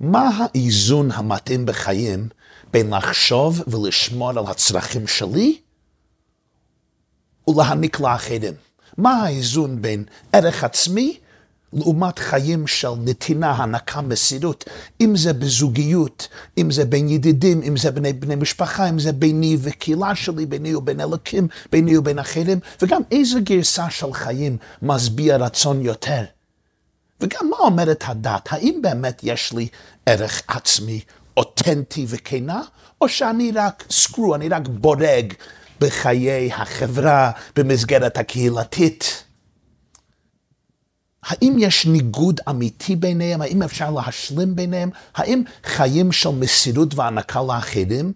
מה האיזון המתאים בחיים בין לחשוב ולשמור על הצרכים שלי ולהעניק לאחרים? מה האיזון בין ערך עצמי לעומת חיים של נתינה, הנקה, מסירות, אם זה בזוגיות, אם זה בין ידידים, אם זה בני, בני משפחה, אם זה ביני וקהילה שלי, ביני ובין אלוקים, ביני ובין אחרים, וגם איזו גרסה של חיים משביע רצון יותר. וגם מה אומרת הדת? האם באמת יש לי ערך עצמי אותנטי וכנה, או שאני רק סקרו, אני רק בורג בחיי החברה, במסגרת הקהילתית? האם יש ניגוד אמיתי ביניהם? האם אפשר להשלים ביניהם? האם חיים של מסירות והענקה לאחרים,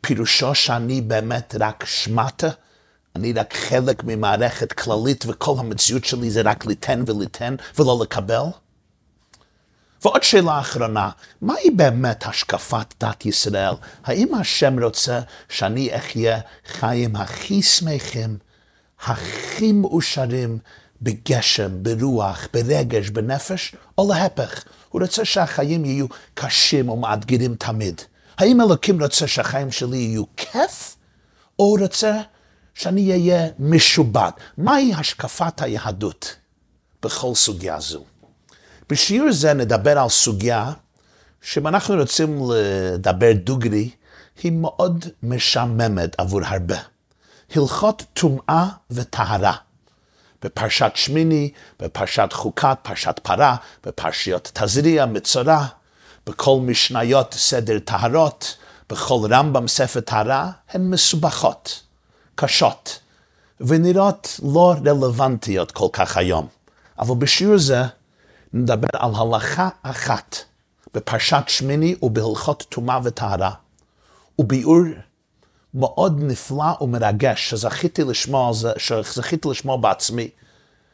פירושו שאני באמת רק שמטה? אני רק חלק ממערכת כללית וכל המציאות שלי זה רק ליתן וליתן ולא לקבל? ועוד שאלה אחרונה, מהי באמת השקפת דת ישראל? האם השם רוצה שאני אחיה חיים הכי שמחים, הכי מאושרים, בגשם, ברוח, ברגש, בנפש, או להפך, הוא רוצה שהחיים יהיו קשים ומאתגרים תמיד. האם אלוקים רוצה שהחיים שלי יהיו כיף, או הוא רוצה שאני אהיה משובט? מהי השקפת היהדות בכל סוגיה זו? בשיעור זה נדבר על סוגיה שאם אנחנו רוצים לדבר דוגרי, היא מאוד משעממת עבור הרבה. הלכות טומאה וטהרה. בפרשת שמיני, בפרשת חוקת, פרשת פרה, בפרשיות תזריע, מצורע, בכל משניות סדר טהרות, בכל רמב"ם ספר טהרה, הן מסובכות, קשות, ונראות לא רלוונטיות כל כך היום. אבל בשיעור זה נדבר על הלכה אחת בפרשת שמיני ובהלכות טומאה וטהרה, וביאור מאוד נפלא ומרגש שזכיתי לשמוע, שזכיתי לשמוע בעצמי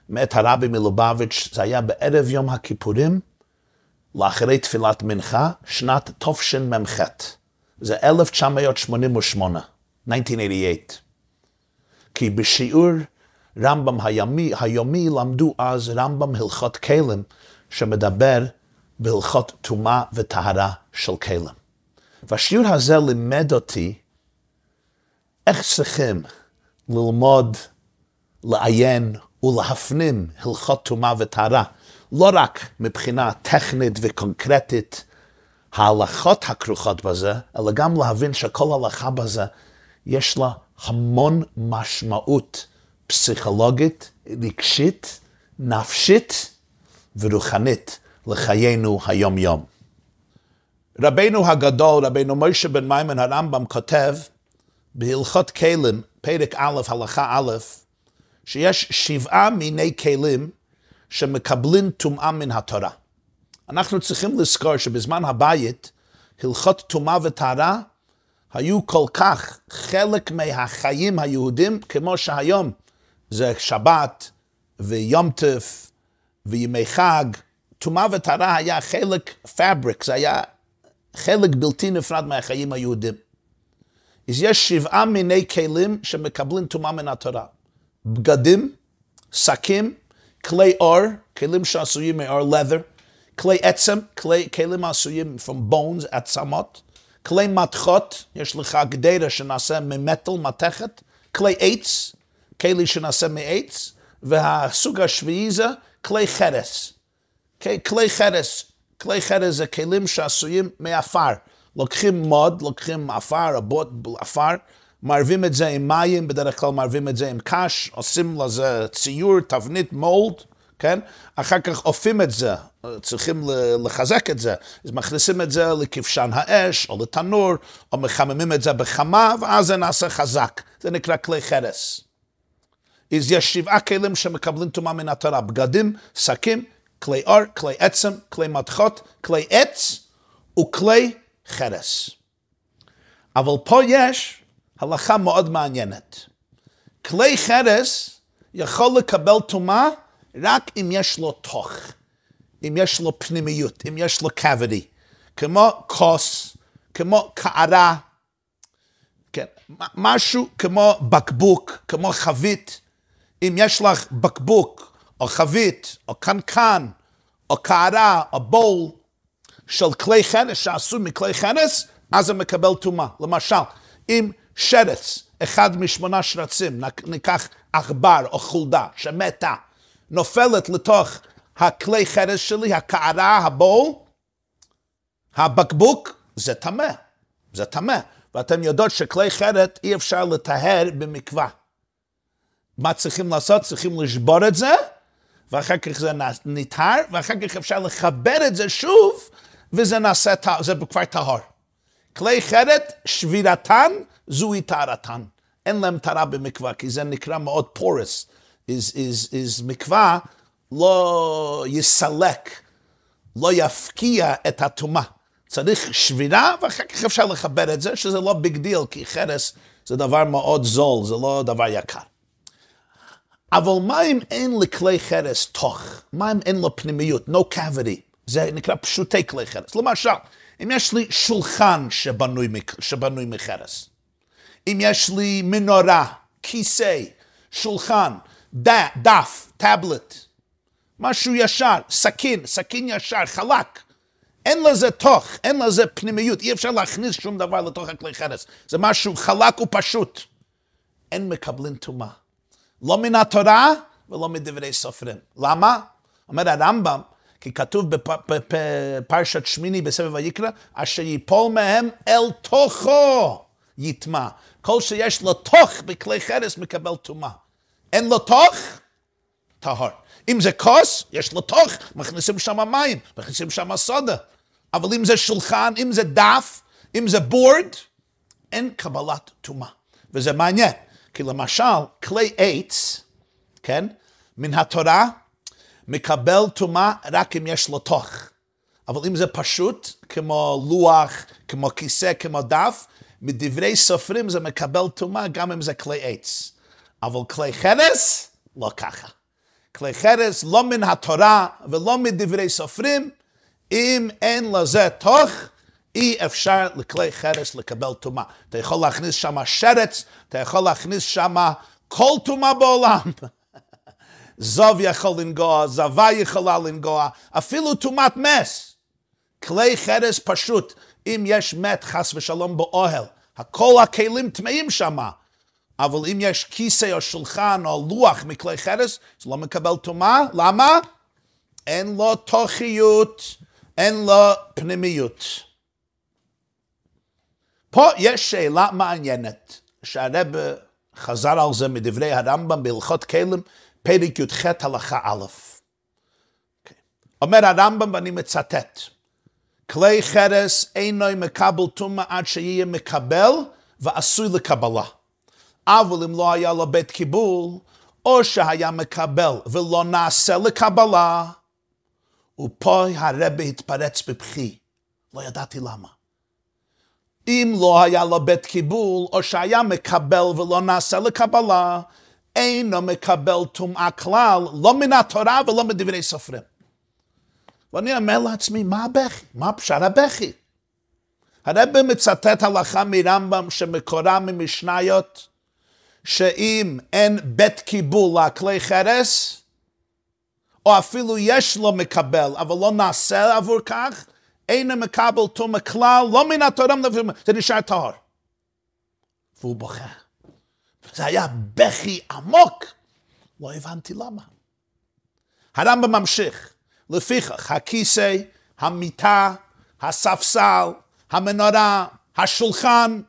מאת הרבי מלובביץ', זה היה בערב יום הכיפורים, לאחרי תפילת מנחה, שנת תשמ"ח. זה 1988, 1988. כי בשיעור רמב"ם היומי, היומי למדו אז רמב"ם הלכות כלים, שמדבר בהלכות טומאה וטהרה של כלים. והשיעור הזה לימד אותי איך צריכים ללמוד, לעיין ולהפנים הלכות טומאה וטהרה, לא רק מבחינה טכנית וקונקרטית, ההלכות הכרוכות בזה, אלא גם להבין שכל הלכה בזה, יש לה המון משמעות פסיכולוגית, רגשית, נפשית ורוחנית לחיינו היום-יום. רבנו הגדול, רבנו מוישה בן מימון הרמב"ם כותב, בהלכות כלים, פרק א', הלכה א', שיש שבעה מיני כלים שמקבלים טומאה מן התורה. אנחנו צריכים לזכור שבזמן הבית, הלכות טומאה וטהרה היו כל כך חלק מהחיים היהודים, כמו שהיום זה שבת ויום טף וימי חג. טומאה וטהרה היה חלק פאבריק, זה היה חלק בלתי נפרד מהחיים היהודים. אז יש שבעה מיני כלים שמקבלים טומאה מן התורה. בגדים, שקים, כלי אור, כלים שעשויים מאור leather, כלי עצם, כלי, כלים עשויים from bones, עצמות, כלי מתכות, יש לך גדרה שנעשה ממטל, מתכת, כלי עץ, כלי שנעשה מעץ, והסוג השביעי זה כלי חרס. כלי חרס, כלי חרס זה כלים שעשויים מעפר. לוקחים מוד, לוקחים עפר, הבוט, עפר, מערבים את זה עם מים, בדרך כלל מערבים את זה עם קש, עושים לזה ציור, תבנית, מולד, כן? אחר כך אופים את זה, צריכים לחזק את זה, אז מכניסים את זה לכבשן האש, או לתנור, או מחממים את זה בחמה, ואז זה נעשה חזק. זה נקרא כלי חרס. אז יש שבעה כלים שמקבלים טומאה מן התורה, בגדים, שקים, כלי אור, כלי עצם, כלי מתכות, כלי עץ וכלי חרס. אבל פה יש הלכה מאוד מעניינת. כלי חרס יכול לקבל טומאה רק אם יש לו תוך, אם יש לו פנימיות, אם יש לו cavity, כמו כוס, כמו קערה, כן, משהו כמו בקבוק, כמו חבית. אם יש לך בקבוק, או חבית, או קנקן, או קערה, או בול, של כלי חרס שעשו מכלי חרס, אז זה מקבל טומאה. למשל, אם שרץ, אחד משמונה שרצים, ניקח עכבר או חולדה שמתה, נופלת לתוך הכלי חרס שלי, הקערה, הבול, הבקבוק, זה טמא. זה טמא. ואתם יודעות שכלי חרת אי אפשר לטהר במקווה. מה צריכים לעשות? צריכים לשבור את זה, ואחר כך זה נטהר, ואחר כך אפשר לחבר את זה שוב, וזה נעשה, זה כבר טהור. כלי חרס, שבירתן, זוהי טהרתן. אין להם טהרה במקווה, כי זה נקרא מאוד porous. Is, is, is מקווה לא יסלק, לא יפקיע את הטומאה. צריך שבירה, ואחר כך אפשר לחבר את זה, שזה לא big deal, כי חרס זה דבר מאוד זול, זה לא דבר יקר. אבל מה אם אין לכלי חרס תוך? מה אם אין לו פנימיות? no cavity. זה נקרא פשוטי כלי חרס. למשל, אם יש לי שולחן שבנוי, שבנוי מחרס, אם יש לי מנורה, כיסא, שולחן, דף, טאבלט, משהו ישר, סכין, סכין ישר, חלק, אין לזה תוך, אין לזה פנימיות, אי אפשר להכניס שום דבר לתוך הכלי חרס. זה משהו חלק ופשוט. אין מקבלים טומאה. לא מן התורה ולא מדברי סופרים. למה? אומר הרמב"ם, כי כתוב בפרשת שמיני בסבב ויקרא, אשר ייפול מהם אל תוכו יטמע. כל שיש לו תוך בכלי חרס מקבל טומאה. אין לו תוך, טהור. אם זה כוס, יש לו תוך, מכניסים שם מים, מכניסים שם סודה. אבל אם זה שולחן, אם זה דף, אם זה בורד, אין קבלת טומאה. וזה מעניין, כי למשל, כלי עץ, כן, מן התורה, מקבל טומאה רק אם יש לו תוך. אבל אם זה פשוט, כמו לוח, כמו כיסא, כמו דף, מדברי סופרים זה מקבל טומאה גם אם זה כלי עץ. אבל כלי חרס, לא ככה. כלי חרס לא מן התורה ולא מדברי סופרים, אם אין לזה תוך, אי אפשר לכלי חרס לקבל טומאה. אתה יכול להכניס שם שרץ, אתה יכול להכניס שם כל טומאה בעולם. זוב יכול לנגוע, זבה יכולה לנגוע, אפילו טומאת מס. כלי חרס פשוט, אם יש מת חס ושלום באוהל, כל הכלים טמאים שם. אבל אם יש כיסא או שולחן או לוח מכלי חרס, זה לא מקבל טומאה. למה? אין לו תוכיות. אין לו פנימיות. פה יש שאלה מעניינת, שהרב חזר על זה מדברי הרמב"ם בהלכות כלים, פרק י"ח הלכה א'. Okay. אומר הרמב"ם, ואני מצטט, כלי חרס אינו מקבל טומאה עד שיהיה מקבל ועשוי לקבלה. אבל אם לא היה לו בית קיבול, או שהיה מקבל ולא נעשה לקבלה, ופה הרבה התפרץ בבכי, לא ידעתי למה. אם לא היה לו בית קיבול, או שהיה מקבל ולא נעשה לקבלה, אינו מקבל טומאה כלל, לא מן התורה ולא מדברי סופרים. ואני אומר לעצמי, מה הבכי? מה פשר הבכי? הרב מצטט הלכה מרמב"ם שמקורה ממשניות, שאם אין בית קיבול לכלי חרס, או אפילו יש לו מקבל, אבל לא נעשה עבור כך, אין מקבל תום כלל, לא מן התורה, זה נשאר טהור. והוא בוכה. זה היה בכי עמוק. לא הבנתי למה. הרמב"ם ממשיך. לפיכך, הכיסא, המיטה, הספסל, המנורה, השולחן,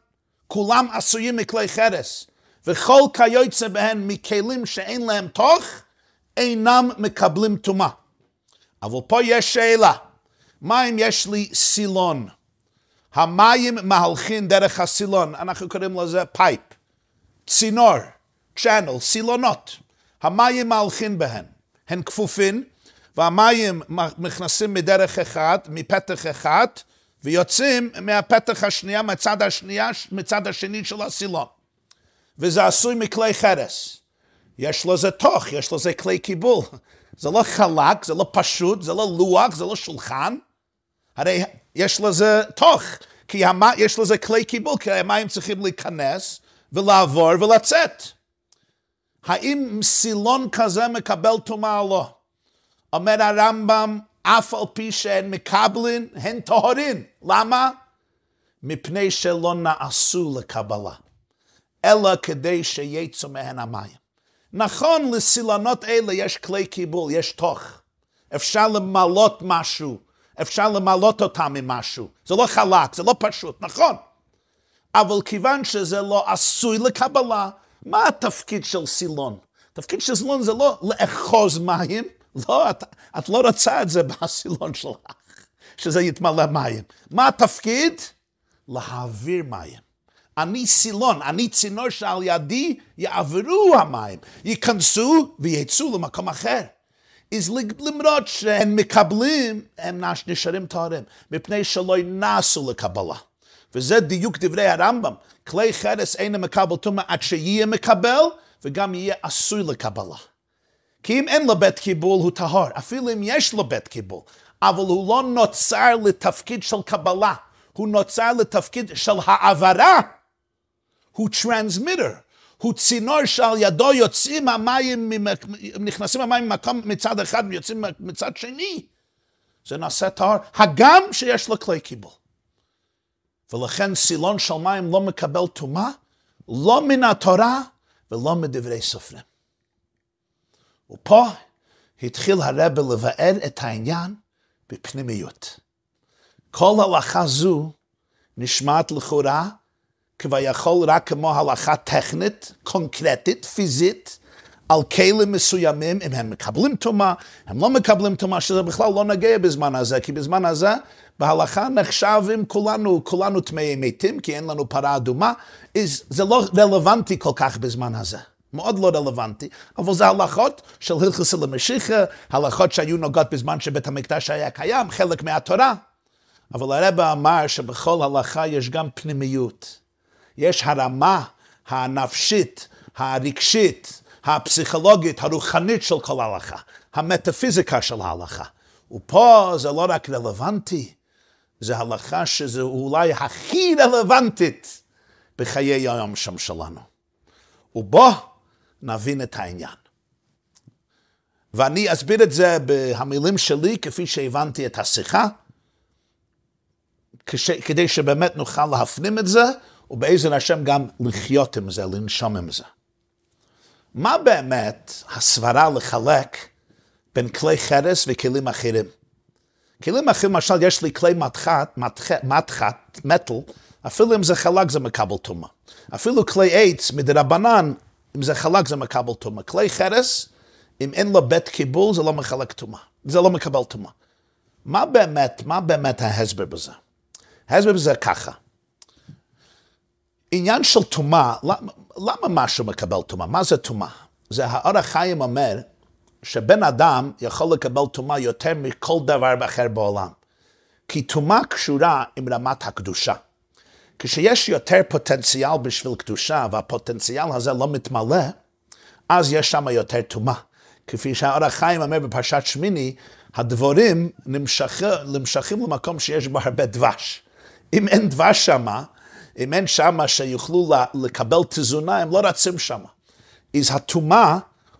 כולם עשויים מכלי חרס, וכל כיוצא בהם מכלים שאין להם תוך, אינם מקבלים טומאה. אבל פה יש שאלה, מה אם יש לי סילון? המים מהלכים דרך הסילון, אנחנו קוראים לזה pipe, צינור, channel, סילונות. המים מהלכים בהן, הן כפופים, והמים נכנסים מדרך אחד, מפתח אחד, ויוצאים מהפתח השנייה, מצד השנייה, מצד השני של הסילון. וזה עשוי מכלי חרס. יש לזה תוך, יש לזה כלי קיבול. זה לא חלק, זה לא פשוט, זה לא לוח, זה לא שולחן. הרי יש לזה תוך, כי המים, יש לזה כלי קיבול, כי המים צריכים להיכנס ולעבור ולצאת. האם סילון כזה מקבל טומאה או לא? אומר הרמב"ם, אף על פי שהן מקבלין, הן טהרין. למה? מפני שלא נעשו לקבלה, אלא כדי שיצאו מהן המים. נכון, לסילונות אלה יש כלי קיבול, יש תוך. אפשר למלות משהו, אפשר למלות אותם עם משהו. זה לא חלק, זה לא פשוט, נכון. אבל כיוון שזה לא עשוי לקבלה, מה התפקיד של סילון? התפקיד של סילון זה לא לאחוז מים, לא, את, את לא רוצה את זה בסילון שלך, שזה יתמלא מים. מה התפקיד? להעביר מים. אני סילון, אני צינור שעל ידי יעברו המים, ייכנסו ויצאו למקום אחר. אז למרות שהם מקבלים, הם נשארים טהרים, מפני שלא נעשו לקבלה. וזה דיוק דברי הרמב"ם. כלי חרס אינו מקבל טומאה עד שיהיה מקבל, וגם יהיה עשוי לקבלה. כי אם אין לו בית קיבול הוא טהור, אפילו אם יש לו בית קיבול, אבל הוא לא נוצר לתפקיד של קבלה, הוא נוצר לתפקיד של העברה. הוא transmitter, הוא צינור שעל ידו יוצאים המים, נכנסים המים ממקום מצד אחד ויוצאים מצד שני. זה נעשה טהר, הגם שיש לו כלי קיבול. ולכן סילון של מים לא מקבל טומאה, לא מן התורה ולא מדברי סופרים. ופה התחיל הרב לבאר את העניין בפנימיות. כל הלכה זו נשמעת לכאורה כביכול רק כמו הלכה טכנית, קונקרטית, פיזית, על כלים מסוימים, אם הם מקבלים טומאה, הם לא מקבלים טומאה, שזה בכלל לא נגיע בזמן הזה, כי בזמן הזה בהלכה נחשבים כולנו, כולנו טמאי מתים, כי אין לנו פרה אדומה, אז זה לא רלוונטי כל כך בזמן הזה. מאוד לא רלוונטי, אבל זה הלכות של הלכס למשיחה, הלכות שהיו נוגעות בזמן שבית המקדש היה קיים, חלק מהתורה. אבל הרב אמר שבכל הלכה יש גם פנימיות. יש הרמה הנפשית, הרגשית, הפסיכולוגית, הרוחנית של כל ההלכה, המטאפיזיקה של ההלכה. ופה זה לא רק רלוונטי, זה הלכה שזה אולי הכי רלוונטית בחיי היום שם שלנו. ובוא נבין את העניין. ואני אסביר את זה במילים שלי, כפי שהבנתי את השיחה, כדי שבאמת נוכל להפנים את זה, ובאיזה השם גם לחיות עם זה, לנשום עם זה. מה באמת הסברה לחלק בין כלי חרס וכלים אחרים? כלים אחרים, למשל, יש לי כלי מתחת, מתחת, מטל, אפילו אם זה חלק זה מקבל טומאה. אפילו כלי עץ מדרבנן, אם זה חלק זה מקבל טומאה. כלי חרס, אם אין לו בית קיבול, זה לא מחלק טומאה. זה לא מקבל טומאה. מה באמת, מה באמת ההסבר בזה? ההסבר בזה ככה. עניין של טומאה, למה משהו מקבל טומאה? מה זה טומאה? זה האור החיים אומר שבן אדם יכול לקבל טומאה יותר מכל דבר אחר בעולם. כי טומאה קשורה עם רמת הקדושה. כשיש יותר פוטנציאל בשביל קדושה והפוטנציאל הזה לא מתמלא, אז יש שם יותר טומאה. כפי שהאור החיים אומר בפרשת שמיני, הדבורים נמשכים, נמשכים למקום שיש בו הרבה דבש. אם אין דבש שמה, אם אין שמה שיוכלו לקבל תזונה, הם לא רצים שמה. אז הטומאה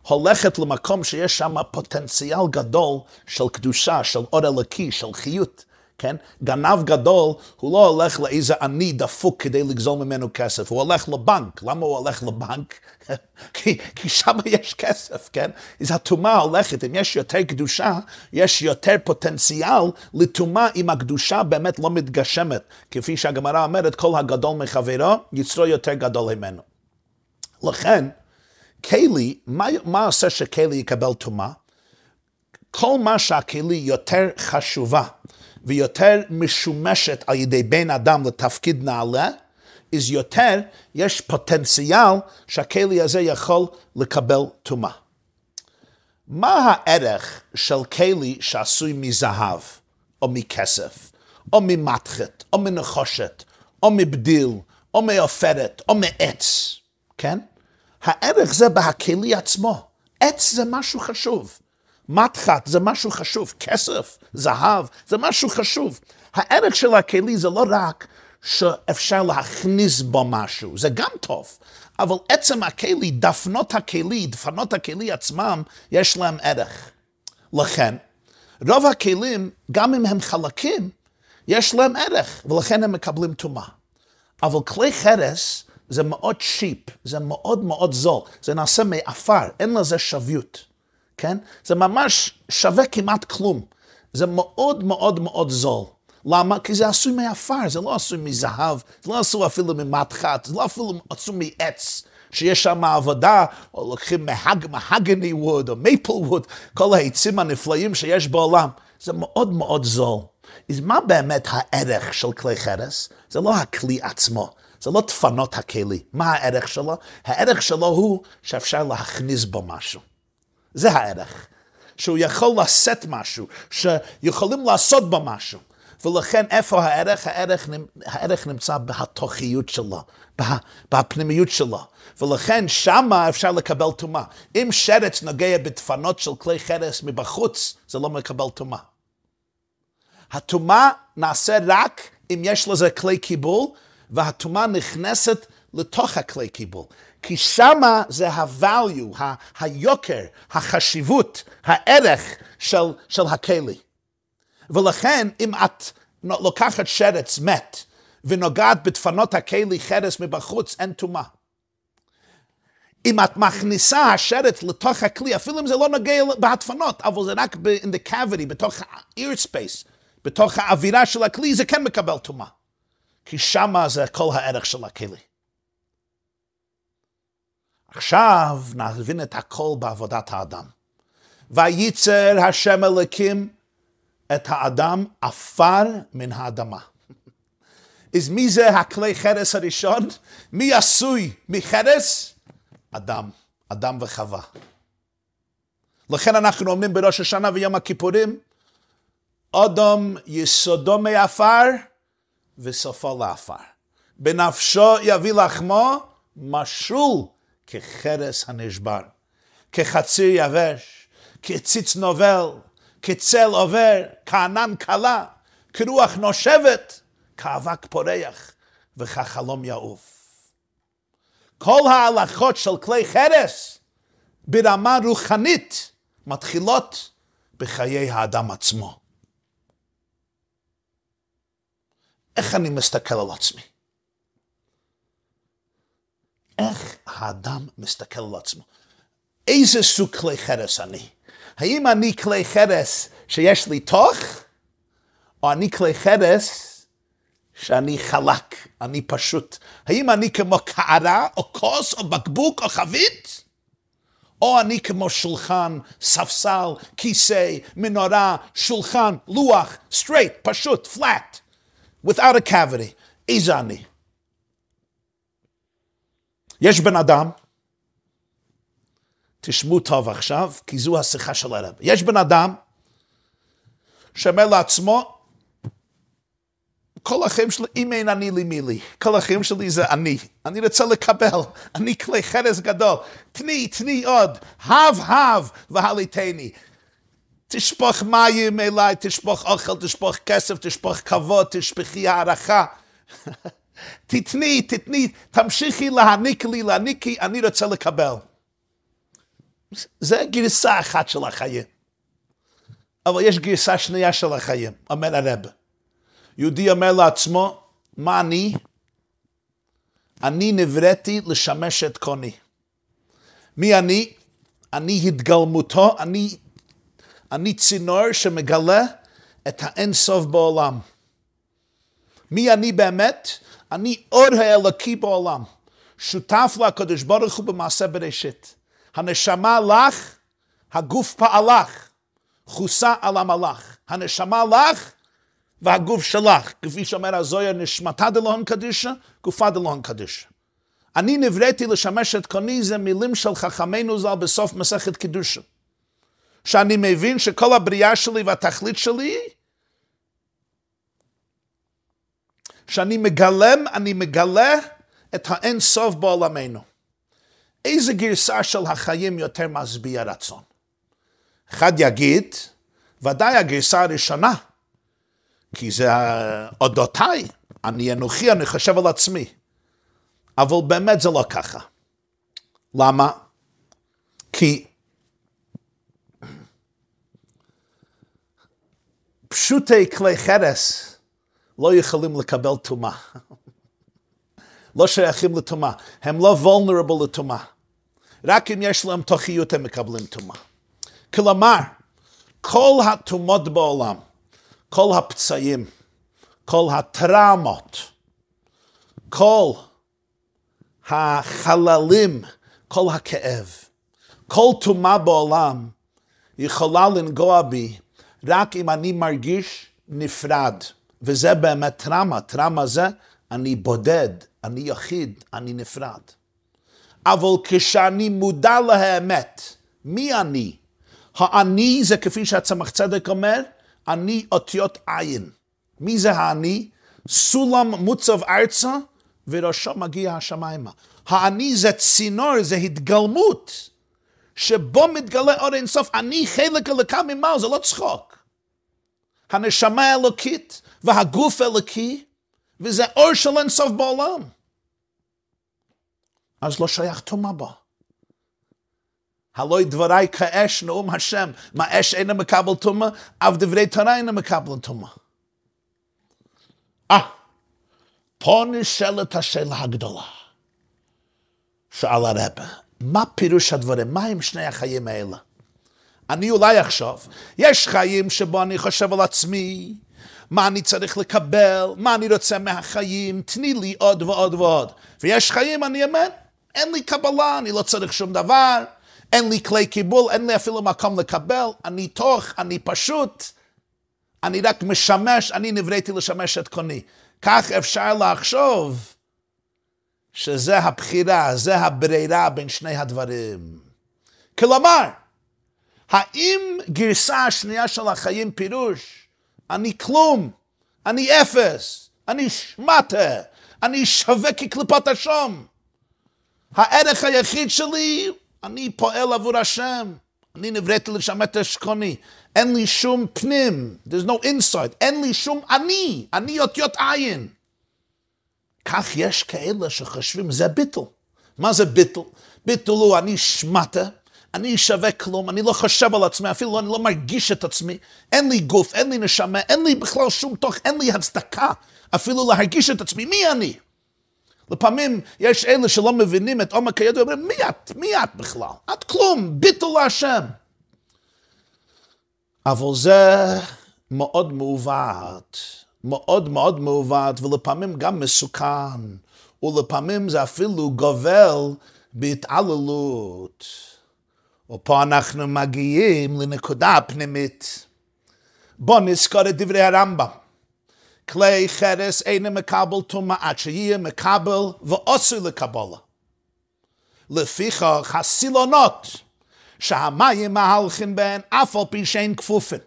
הולכת למקום שיש שם פוטנציאל גדול של קדושה, של אור אלוקי, של חיות. כן? גנב גדול, הוא לא הולך לאיזה עני דפוק כדי לגזול ממנו כסף, הוא הולך לבנק. למה הוא הולך לבנק? כי, כי שם יש כסף, כן? אז הטומאה הולכת, אם יש יותר קדושה, יש יותר פוטנציאל לטומאה אם הקדושה באמת לא מתגשמת. כפי שהגמרא אומרת, כל הגדול מחברו, יצרו יותר גדול ממנו. לכן, כלי, מה, מה עושה שכלי יקבל טומאה? כל מה שהכלי יותר חשובה ויותר משומשת על ידי בן אדם לתפקיד נעלה, אז יותר יש פוטנציאל שהכלי הזה יכול לקבל טומאה. מה הערך של כלי שעשוי מזהב, או מכסף, או ממתחת, או מנחושת, או מבדיל, או מעופרת, או מעץ, כן? הערך זה בהכלי עצמו. עץ זה משהו חשוב. מתחת זה משהו חשוב, כסף, זהב, זה משהו חשוב. הערך של הכלי זה לא רק שאפשר להכניס בו משהו, זה גם טוב, אבל עצם הכלי, דפנות הכלי, דפנות הכלי עצמם, יש להם ערך. לכן, רוב הכלים, גם אם הם חלקים, יש להם ערך, ולכן הם מקבלים טומאה. אבל כלי חרס זה מאוד שיפ, זה מאוד מאוד זול, זה נעשה מעפר, אין לזה שוויות, כן? זה ממש שווה כמעט כלום. זה מאוד מאוד מאוד זול. למה? כי זה עשוי מעפר, זה לא עשוי מזהב, זה לא עשוי אפילו ממתחת, זה לא אפילו עשוי מעץ. שיש שם עבודה, או לוקחים מהג, מהגני ווד, או מייפל ווד, כל העצים הנפלאים שיש בעולם. זה מאוד מאוד זול. אז מה באמת הערך של כלי חרס? זה לא הכלי עצמו, זה לא דפנות הכלי. מה הערך שלו? הערך שלו הוא שאפשר להכניס בו משהו. זה הערך. שהוא יכול לשאת משהו, שיכולים לעשות בו משהו. ולכן איפה הערך? הערך, הערך נמצא בהתוכיות שלו, בפנימיות שלו. ולכן שמה אפשר לקבל טומאה. אם שרץ נוגע בדפנות של כלי חרס מבחוץ, זה לא מקבל טומאה. הטומאה נעשה רק אם יש לזה כלי קיבול, והטומאה נכנסת לתוך הכלי קיבול. כי שמה זה ה-value, ה- היוקר, החשיבות, הערך של, של הכלי. ולכן אם את לוקחת שרץ מת ונוגעת בדפנות הכלי חרס מבחוץ, אין טומאה. אם את מכניסה השרץ לתוך הכלי, אפילו אם זה לא נוגע בהדפנות, אבל זה רק ב- in the cavity, בתוך ה-ear space, בתוך האווירה של הכלי, זה כן מקבל טומאה. כי שמה זה כל הערך של הכלי. עכשיו נבין את הכל בעבודת האדם. וייצר השם אלוקים את האדם עפר מן האדמה. אז מי זה הכלי חרס הראשון? מי עשוי מחרס? אדם, אדם וחווה. לכן אנחנו אומרים בראש השנה ויום הכיפורים, אדום יסודו מעפר וסופו לעפר. בנפשו יביא לחמו משול כחרס הנשבר, כחציר יבש, כציץ נובל, כצל עובר, כענן קלה, כרוח נושבת, כאבק פורח וכחלום יעוף. כל ההלכות של כלי חרס ברמה רוחנית מתחילות בחיי האדם עצמו. איך אני מסתכל על עצמי? איך האדם מסתכל על עצמו? איזה סוג כלי חרס אני? האם אני כלי חרס שיש לי תוך, או אני כלי חרס שאני חלק, אני פשוט. האם אני כמו קערה, או כוס, או בקבוק, או חבית? או אני כמו שולחן, ספסל, כיסא, מנורה, שולחן, לוח, straight, פשוט, flat, without a cavity. איזה אני? יש בן אדם, תשמעו טוב עכשיו, כי זו השיחה של הרב. יש בן אדם שאומר לעצמו, כל החיים שלי, אם אין אני לי מי לי, כל החיים שלי זה אני. אני רוצה לקבל, אני כלי חרס גדול. תני, תני עוד, הב הב והליטני. תשפוך מים אליי, תשפוך אוכל, תשפוך כסף, תשפוך כבוד, תשפכי הערכה. תתני, תתני, תמשיכי להעניק לי, להעניק לי, אני רוצה לקבל. זה גרסה אחת של החיים. אבל יש גרסה שנייה של החיים, אומר הרב. יהודי אומר לעצמו, מה אני? אני נבראתי לשמש את קוני. מי אני? אני התגלמותו, אני, אני צינור שמגלה את האין סוף בעולם. מי אני באמת? אני אור האלוקי בעולם. שותף לקדוש ברוך הוא במעשה בראשית. הנשמה לך, הגוף פעלך, חוסה על המלאך. הנשמה לך, והגוף שלך, כפי שאומר הזויה, נשמתה דלון קדישה, גופה דלון קדישה. אני נבראתי לשמש את קוני, זה מילים של חכמינו ז"ל בסוף מסכת קידושה. שאני מבין שכל הבריאה שלי והתכלית שלי, שאני מגלם, אני מגלה את האין סוף בעולמנו. איזה גרסה של החיים יותר משביע רצון? אחד יגיד, ודאי הגרסה הראשונה, כי זה אודותיי, אני אנוכי, אני חושב על עצמי. אבל באמת זה לא ככה. למה? כי פשוטי כלי חרס לא יכולים לקבל טומאה. לא שייכים לטומאה, הם לא vulnerable לטומאה. רק אם יש להם תוכיות הם מקבלים טומאה. כלומר, כל הטומאות בעולם, כל הפצעים, כל הטראומות, כל החללים, כל הכאב, כל טומאה בעולם יכולה לנגוע בי רק אם אני מרגיש נפרד. וזה באמת טראומה, טראומה זה אני בודד, אני יחיד, אני נפרד. אבל כשאני מודע לאמת, מי אני? האני זה כפי שהצמח צדק אומר, אני אותיות עין. מי זה האני? סולם מוצב ארצה וראשו מגיע השמיימה. האני זה צינור, זה התגלמות, שבו מתגלה אור אינסוף. אני חלק אלוקה ממעל, זה לא צחוק. הנשמה האלוקית והגוף אלוקי, וזה אור של אינסוף בעולם. אז לא שייך טומאה בו. הלא דבריי כאש נאום השם, מה אש אינה מקבל טומאה, אף דברי תורה אינה מקבל טומאה. אה, פה נשאלת השאלה הגדולה. שאל הרבה, מה פירוש הדברים? מה הם שני החיים האלה? אני אולי אחשוב, יש חיים שבו אני חושב על עצמי, מה אני צריך לקבל, מה אני רוצה מהחיים, תני לי עוד ועוד ועוד. ויש חיים, אני אומר, אין לי קבלה, אני לא צריך שום דבר, אין לי כלי קיבול, אין לי אפילו מקום לקבל, אני תוך, אני פשוט, אני רק משמש, אני נבראתי לשמש את קוני. כך אפשר לחשוב שזה הבחירה, זה הברירה בין שני הדברים. כלומר, האם גרסה השנייה של החיים פירוש, אני כלום, אני אפס, אני שמטה, אני שווה כקליפת השום. הערך היחיד שלי, אני פועל עבור השם. אני נבראתי לשם את אשכוני. אין לי שום פנים, there's no inside, אין לי שום אני, אני אותיות עין. כך יש כאלה שחושבים, זה ביטל. מה זה ביטל? ביטל הוא אני שמטה, אני שווה כלום, אני לא חושב על עצמי, אפילו לא, אני לא מרגיש את עצמי, אין לי גוף, אין לי נשמה, אין לי בכלל שום תוך, אין לי הצדקה אפילו להרגיש את עצמי, מי אני? לפעמים יש אלה שלא מבינים את עומק הידע, אומרים, מי את? מי את בכלל? את כלום, ביטל להשם. אבל זה מאוד מעוות, מאוד מאוד מעוות, ולפעמים גם מסוכן, ולפעמים זה אפילו גובל בהתעללות. ופה אנחנו מגיעים לנקודה פנימית. בואו נזכור את דברי הרמב"ם. כלי חרס אינו מקבל טומאה עד שיהיה מקבל ואוסר לקבלה. לפיכך הסילונות שהמים מהלכים בהן אף על פי שהן כפופן.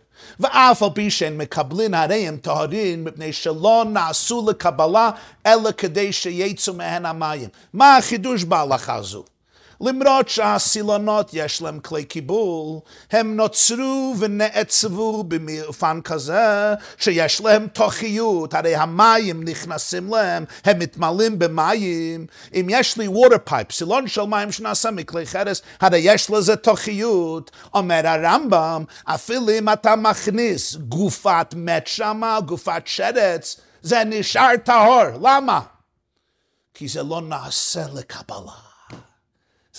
ואף על פי שהן מקבלין הרי הם טהרין מפני שלא נעשו לקבלה אלא כדי שיצאו מהן המים. מה החידוש בהלכה הזו? למרות שהסילונות יש להם כלי קיבול, הם נוצרו ונעצבו במאופן כזה שיש להם תוכיות, הרי המים נכנסים להם, הם מתמלאים במים. אם יש לי water pipe, סילון של מים שנעשה מכלי חרס, הרי יש לזה תוכיות. אומר הרמב"ם, אפילו אם אתה מכניס גופת מת שמה, גופת שרץ, זה נשאר טהור. למה? כי זה לא נעשה לקבלה.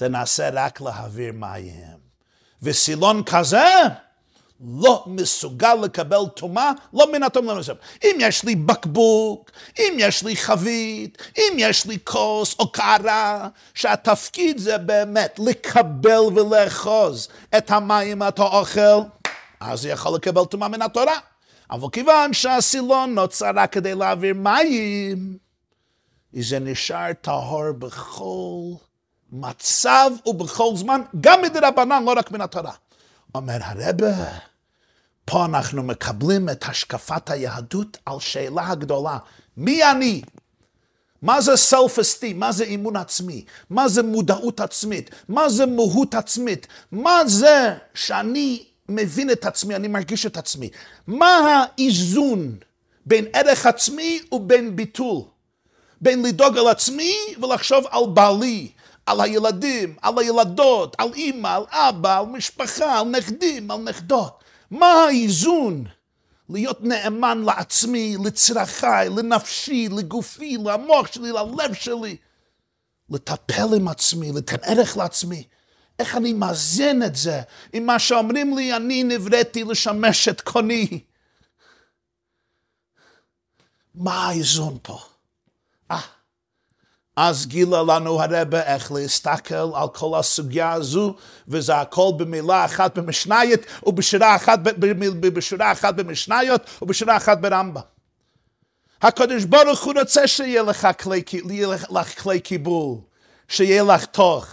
זה נעשה רק להעביר מים. וסילון כזה לא מסוגל לקבל טומאה, לא מן הטומאה למסוים. אם יש לי בקבוק, אם יש לי חבית, אם יש לי כוס או קערה, שהתפקיד זה באמת לקבל ולאחוז את המים, את האוכל, אז הוא יכול לקבל טומאה מן התורה. אבל כיוון שהסילון נוצר רק כדי להעביר מים, זה נשאר טהור בכל מצב ובכל זמן, גם מדרבנן, לא רק מן התורה. אומר הרבה, פה אנחנו מקבלים את השקפת היהדות על שאלה הגדולה, מי אני? מה זה self-esteem? מה זה אימון עצמי? מה זה מודעות עצמית? מה זה מהות עצמית? מה זה שאני מבין את עצמי, אני מרגיש את עצמי? מה האיזון בין ערך עצמי ובין ביטול? בין לדאוג על עצמי ולחשוב על בעלי, על הילדים, על הילדות, על אימא, על אבא, על משפחה, על נכדים, על נכדות. מה האיזון להיות נאמן לעצמי, לצרכיי, לנפשי, לגופי, למוח שלי, ללב שלי. לטפל עם עצמי, לתת ערך לעצמי. איך אני מאזן את זה עם מה שאומרים לי, אני נבראתי לשמש את קוני. מה האיזון פה? אה, אז גילה לנו הרבה איך להסתכל על כל הסוגיה הזו, וזה הכל במילה אחת במשנייית, ובשורה אחת, בשורה אחת במשניות, ובשורה אחת ברמב"ם. הקדוש ברוך הוא רוצה שיהיה לך כלי, לך כלי קיבול, שיהיה לך תוך.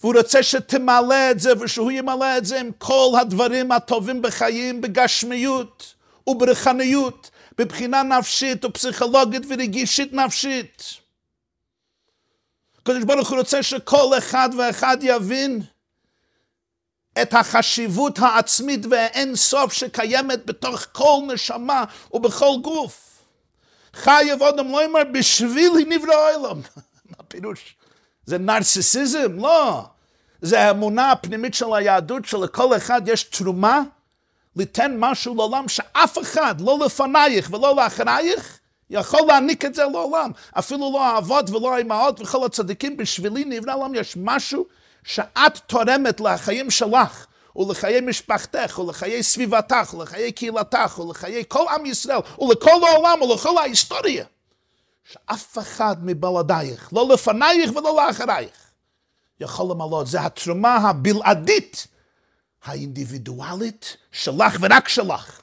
והוא רוצה שתמלא את זה, ושהוא ימלא את זה עם כל הדברים הטובים בחיים, בגשמיות וברחניות, בבחינה נפשית ופסיכולוגית ורגישית נפשית. הקדוש ברוך הוא רוצה שכל אחד ואחד יבין את החשיבות העצמית והאין סוף שקיימת בתוך כל נשמה ובכל גוף. חייב אדם לא אומר בשבילי נברא העולם. מה הפירוש? זה נרסיסיזם? לא. זה האמונה הפנימית של היהדות שלכל אחד יש תרומה ליתן משהו לעולם שאף אחד, לא לפנייך ולא לאחרייך, יכול להעניק את זה לעולם. אפילו לא האבות ולא האימהות וכל הצדיקים, בשבילי נבנה העולם יש משהו שאת תורמת לחיים שלך. ולחיי משפחתך, ולחיי סביבתך, ולחיי קהילתך, ולחיי כל עם ישראל, ולכל העולם, ולכל ההיסטוריה. שאף אחד מבלעדייך, לא לפנייך ולא לאחרייך, יכול למלות. זה התרומה הבלעדית, האינדיבידואלית, שלך ורק שלך.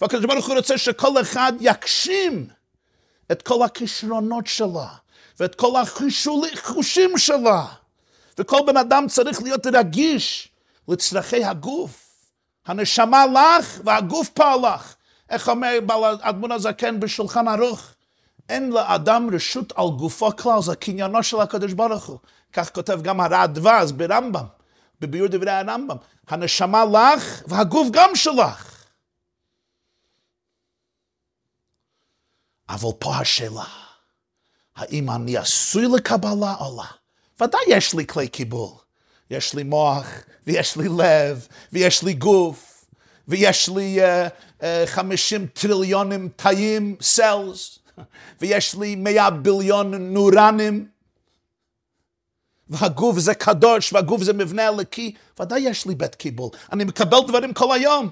והקדוש ברוך הוא רוצה שכל אחד יגשים את כל הכישרונות שלה, ואת כל החושים שלה. וכל בן אדם צריך להיות רגיש לצרכי הגוף. הנשמה לך והגוף פעל לך. איך אומר בעל אדמון הזקן בשולחן ערוך? אין לאדם רשות על גופו כלל, זה קניינו של הקדוש ברוך הוא. כך כותב גם הרעדבז ברמב"ם, בביור דברי הרמב"ם. הנשמה לך והגוף גם שלך. אבל פה השאלה, האם אני עשוי לקבלה או לא? ודאי יש לי כלי קיבול. יש לי מוח, ויש לי לב, ויש לי גוף, ויש לי uh, uh, 50 טריליונים תאים, סלס, ויש לי 100 ביליון נורנים, והגוף זה קדוש, והגוף זה מבנה אלוקי, ודאי יש לי בית קיבול. אני מקבל דברים כל היום.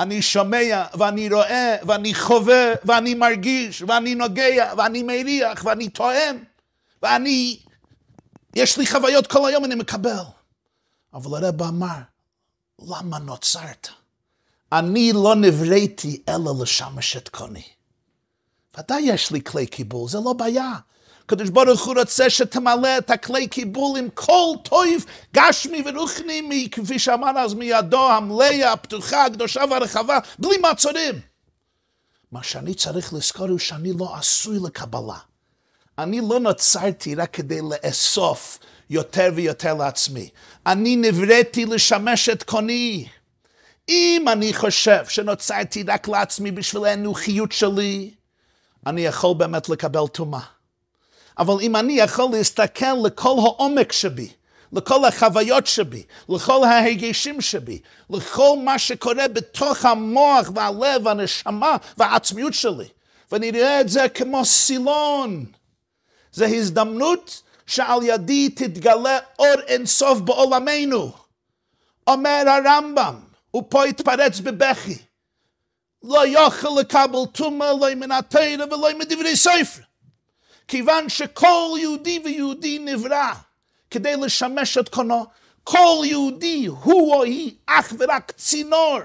אני שומע, ואני רואה, ואני חווה, ואני מרגיש, ואני נוגע, ואני מריח, ואני טועם, ואני... יש לי חוויות כל היום, אני מקבל. אבל הרב אמר, למה נוצרת? אני לא נבראתי אלא לשמש את קוני. ודאי יש לי כלי קיבול, זה לא בעיה. הקדוש ברוך הוא רוצה שתמלא את הכלי קיבול עם כל טוב, גשמי ורוחני, כפי שאמר אז מידו המלאה, הפתוחה, הקדושה והרחבה, בלי מעצורים. מה שאני צריך לזכור הוא שאני לא עשוי לקבלה. אני לא נוצרתי רק כדי לאסוף יותר ויותר לעצמי. אני נבראתי לשמש את קוני. אם אני חושב שנוצרתי רק לעצמי בשביל האנוכיות שלי, אני יכול באמת לקבל טומאה. אבל אם אני יכול להסתכל לכל העומק שבי, לכל החוויות שבי, לכל ההרגשים שבי, לכל מה שקורה בתוך המוח והלב והנשמה והעצמיות שלי, ואני רואה את זה כמו סילון. זו הזדמנות שעל ידי תתגלה אור אינסוף בעולמנו. אומר הרמב"ם, ופה התפרץ בבכי, לא יוכל לקבל טומאה לא מן התרא ולא מדברי ספר. כיוון שכל יהודי ויהודי נברא כדי לשמש את קונו, כל יהודי הוא או היא אך ורק צינור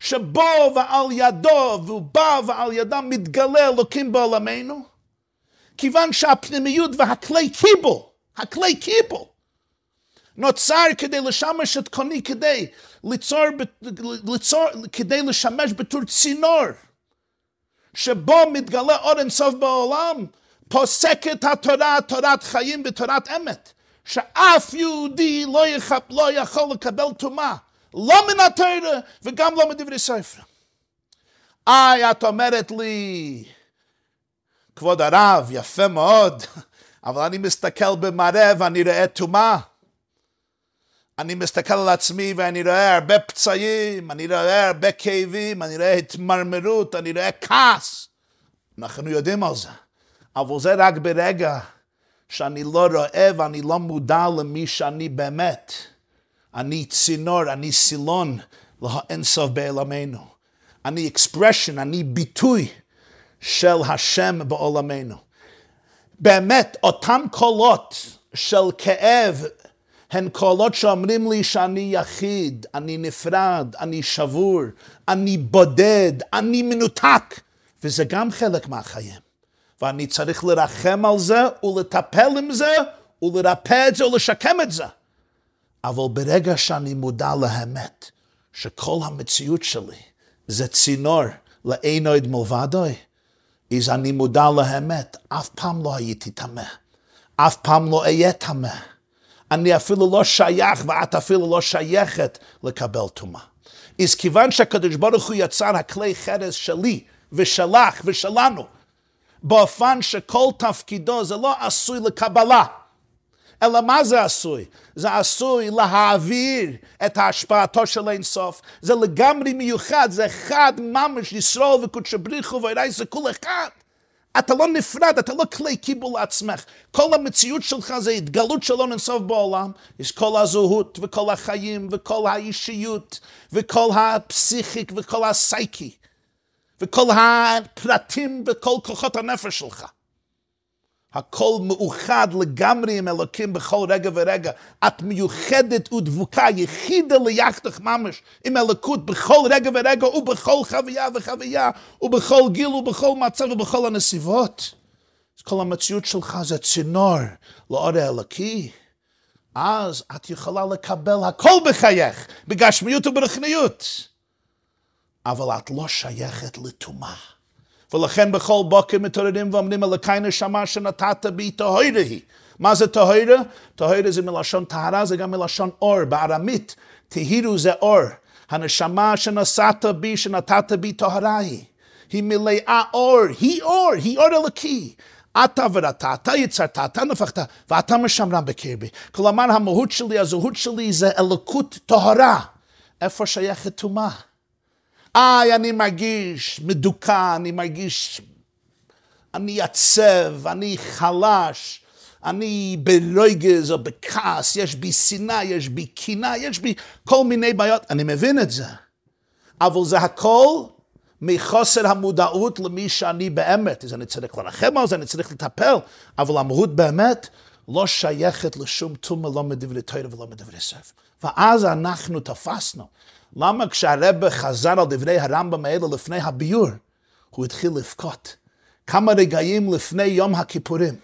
שבו ועל ידו והוא בא ועל ידם מתגלה אלוקים בעולמנו, כיוון שהפנימיות והכלי קיבול, הכלי קיבול, נוצר כדי לשמש את קוני, כדי ליצור, ליצור, כדי לשמש בתור צינור, שבו מתגלה אור אינסוף בעולם, פוסקת התורה, תורת חיים ותורת אמת, שאף יהודי לא, יחפ, לא יכול לקבל טומאה, לא מן התורה וגם לא מדברי ספר. איי, את אומרת לי, כבוד הרב, יפה מאוד, אבל אני מסתכל במראה ואני רואה טומאה. אני מסתכל על עצמי ואני רואה הרבה פצעים, אני רואה הרבה כאבים, אני רואה התמרמרות, אני רואה כעס. אנחנו יודעים על זה. אבל זה רק ברגע שאני לא רואה ואני לא מודע למי שאני באמת. אני צינור, אני סילון לאינסוף בעולמנו. אני אקספרשן, אני ביטוי של השם בעולמנו. באמת, אותם קולות של כאב הן קולות שאומרים לי שאני יחיד, אני נפרד, אני שבור, אני בודד, אני מנותק, וזה גם חלק מהחיים. ואני צריך לרחם על זה ולטפל עם זה ולרפא את זה ולשקם את זה. אבל ברגע שאני מודע לאמת, שכל המציאות שלי זה צינור לאין עוד מלבדוי, אז אני מודע לאמת, אף פעם לא הייתי טמא, אף פעם לא אהיה טמא. אני אפילו לא שייך ואת אפילו לא שייכת לקבל טומאה. אז כיוון שהקדוש ברוך הוא יצר הכלי חרס שלי ושלך ושלנו, באופן שכל תפקידו זה לא עשוי לקבלה, אלא מה זה עשוי? זה עשוי להעביר את השפעתו של אין סוף. זה לגמרי מיוחד, זה אחד ממש, ישרול וקודשא בריחו ואירי זה כול אחד. אתה לא נפרד, אתה לא כלי קיבול לעצמך. כל המציאות שלך זה התגלות של אין סוף בעולם. יש כל הזהות וכל החיים וכל האישיות וכל הפסיכיק וכל הסייקי וכל הפרטים וכל כוחות הנפש שלך. הכל מאוחד לגמרי עם אלוקים בכל רגע ורגע. את מיוחדת ודבוקה, יחידה ליחדך ממש עם אלוקות בכל רגע ורגע ובכל חוויה וחוויה ובכל גיל ובכל מצב ובכל הנסיבות. אז כל המציאות שלך זה צינור לאור האלוקי. אז את יכולה לקבל הכל בחייך, בגשמיות וברחניות. אבל את לא שייכת לטומאה. ולכן בכל בוקר מתעוררים ואומרים אלוקי נשמה שנתת בי טהרה היא. מה זה טהרה? טהרה זה מלשון טהרה, זה גם מלשון אור. בארמית, טהירו זה אור. הנשמה שנשאת בי, שנתת בי טהרה היא. היא מלאה אור, היא אור, היא אור אלוקי. אתה ורתה, אתה יצרת, אתה נפחת, ואתה משמרם בקרבי. כלומר, המהות שלי, הזהות שלי זה אלוקות טהרה. איפה שייכת טומאה? איי, אני מרגיש מדוכא, אני מרגיש... אני עצב, אני חלש, אני ברויגז או בכעס, יש בי שנאה, יש בי קינה, יש בי כל מיני בעיות. אני מבין את זה. אבל זה הכל מחוסר המודעות למי שאני באמת. אז אני צריך לרחם על זה, אני צריך לטפל, אבל המהות באמת לא שייכת לשום טומאה, לא מדברי תוירה ולא מדברי ספר. ואז אנחנו תפסנו. למה כשהרבא חזר על דברי הרמב"ם האלה לפני הביור, הוא התחיל לבכות? כמה רגעים לפני יום הכיפורים,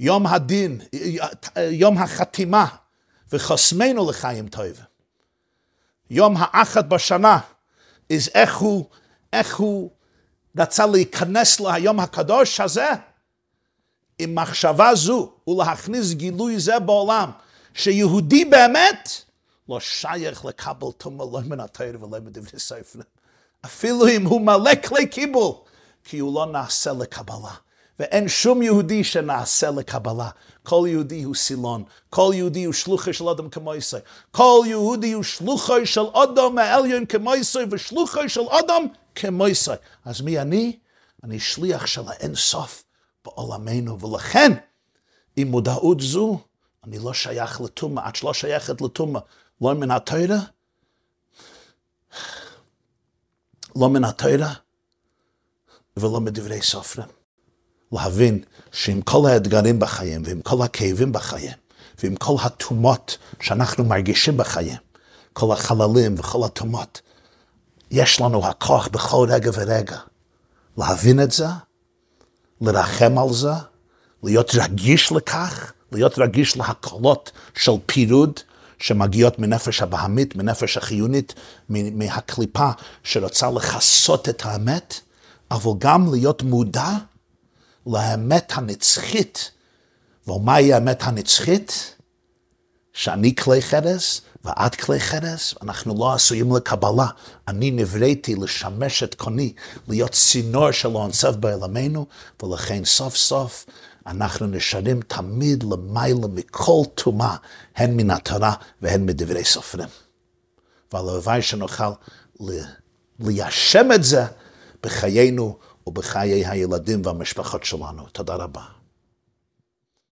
יום הדין, יום החתימה, וחוסמנו לחיים טובים. יום האחד בשנה, איך הוא, איך הוא רצה להיכנס ליום הקדוש הזה? עם מחשבה זו ולהכניס גילוי זה בעולם, שיהודי באמת לא שייך לקבל תומה לא מן התאיר ולא מדברי ספר. אפילו אם הוא מלא כלי קיבול, כי הוא לא נעשה לקבלה. ואין שום יהודי שנעשה לקבלה. כל יהודי הוא סילון, כל יהודי הוא שלוחי של אדם כמו ישראל. כל יהודי הוא שלוחי של אדם מהעליון כמו ישראל, ושלוחי של אדם כמו ישראל. אז מי אני? אני שליח של האין סוף בעולמנו, ולכן, עם מודעות זו, אני לא שייך לטומאה, את שלא שייכת לטומאה. לא מן התוירה, לא מן התוירה ולא מדברי סופרים. להבין שעם כל האתגרים בחיים, ועם כל הכאבים בחיים, ועם כל הטומאות שאנחנו מרגישים בחיים, כל החללים וכל הטומאות, יש לנו הכוח בכל רגע ורגע להבין את זה, לרחם על זה, להיות רגיש לכך, להיות רגיש להקלות של פירוד, שמגיעות מנפש הבהמית, מנפש החיונית, מהקליפה שרוצה לכסות את האמת, אבל גם להיות מודע לאמת הנצחית. ומהי האמת הנצחית? שאני כלי חרס ואת כלי חרס, אנחנו לא עשויים לקבלה. אני נבראתי לשמש את קוני, להיות צינור של האונסף בעולמנו, ולכן סוף סוף אנחנו נשארים תמיד למעלה מכל טומאה, הן מן התורה והן מדברי סופרים. והלוואי שנוכל ליישם את זה בחיינו ובחיי הילדים והמשפחות שלנו. תודה רבה.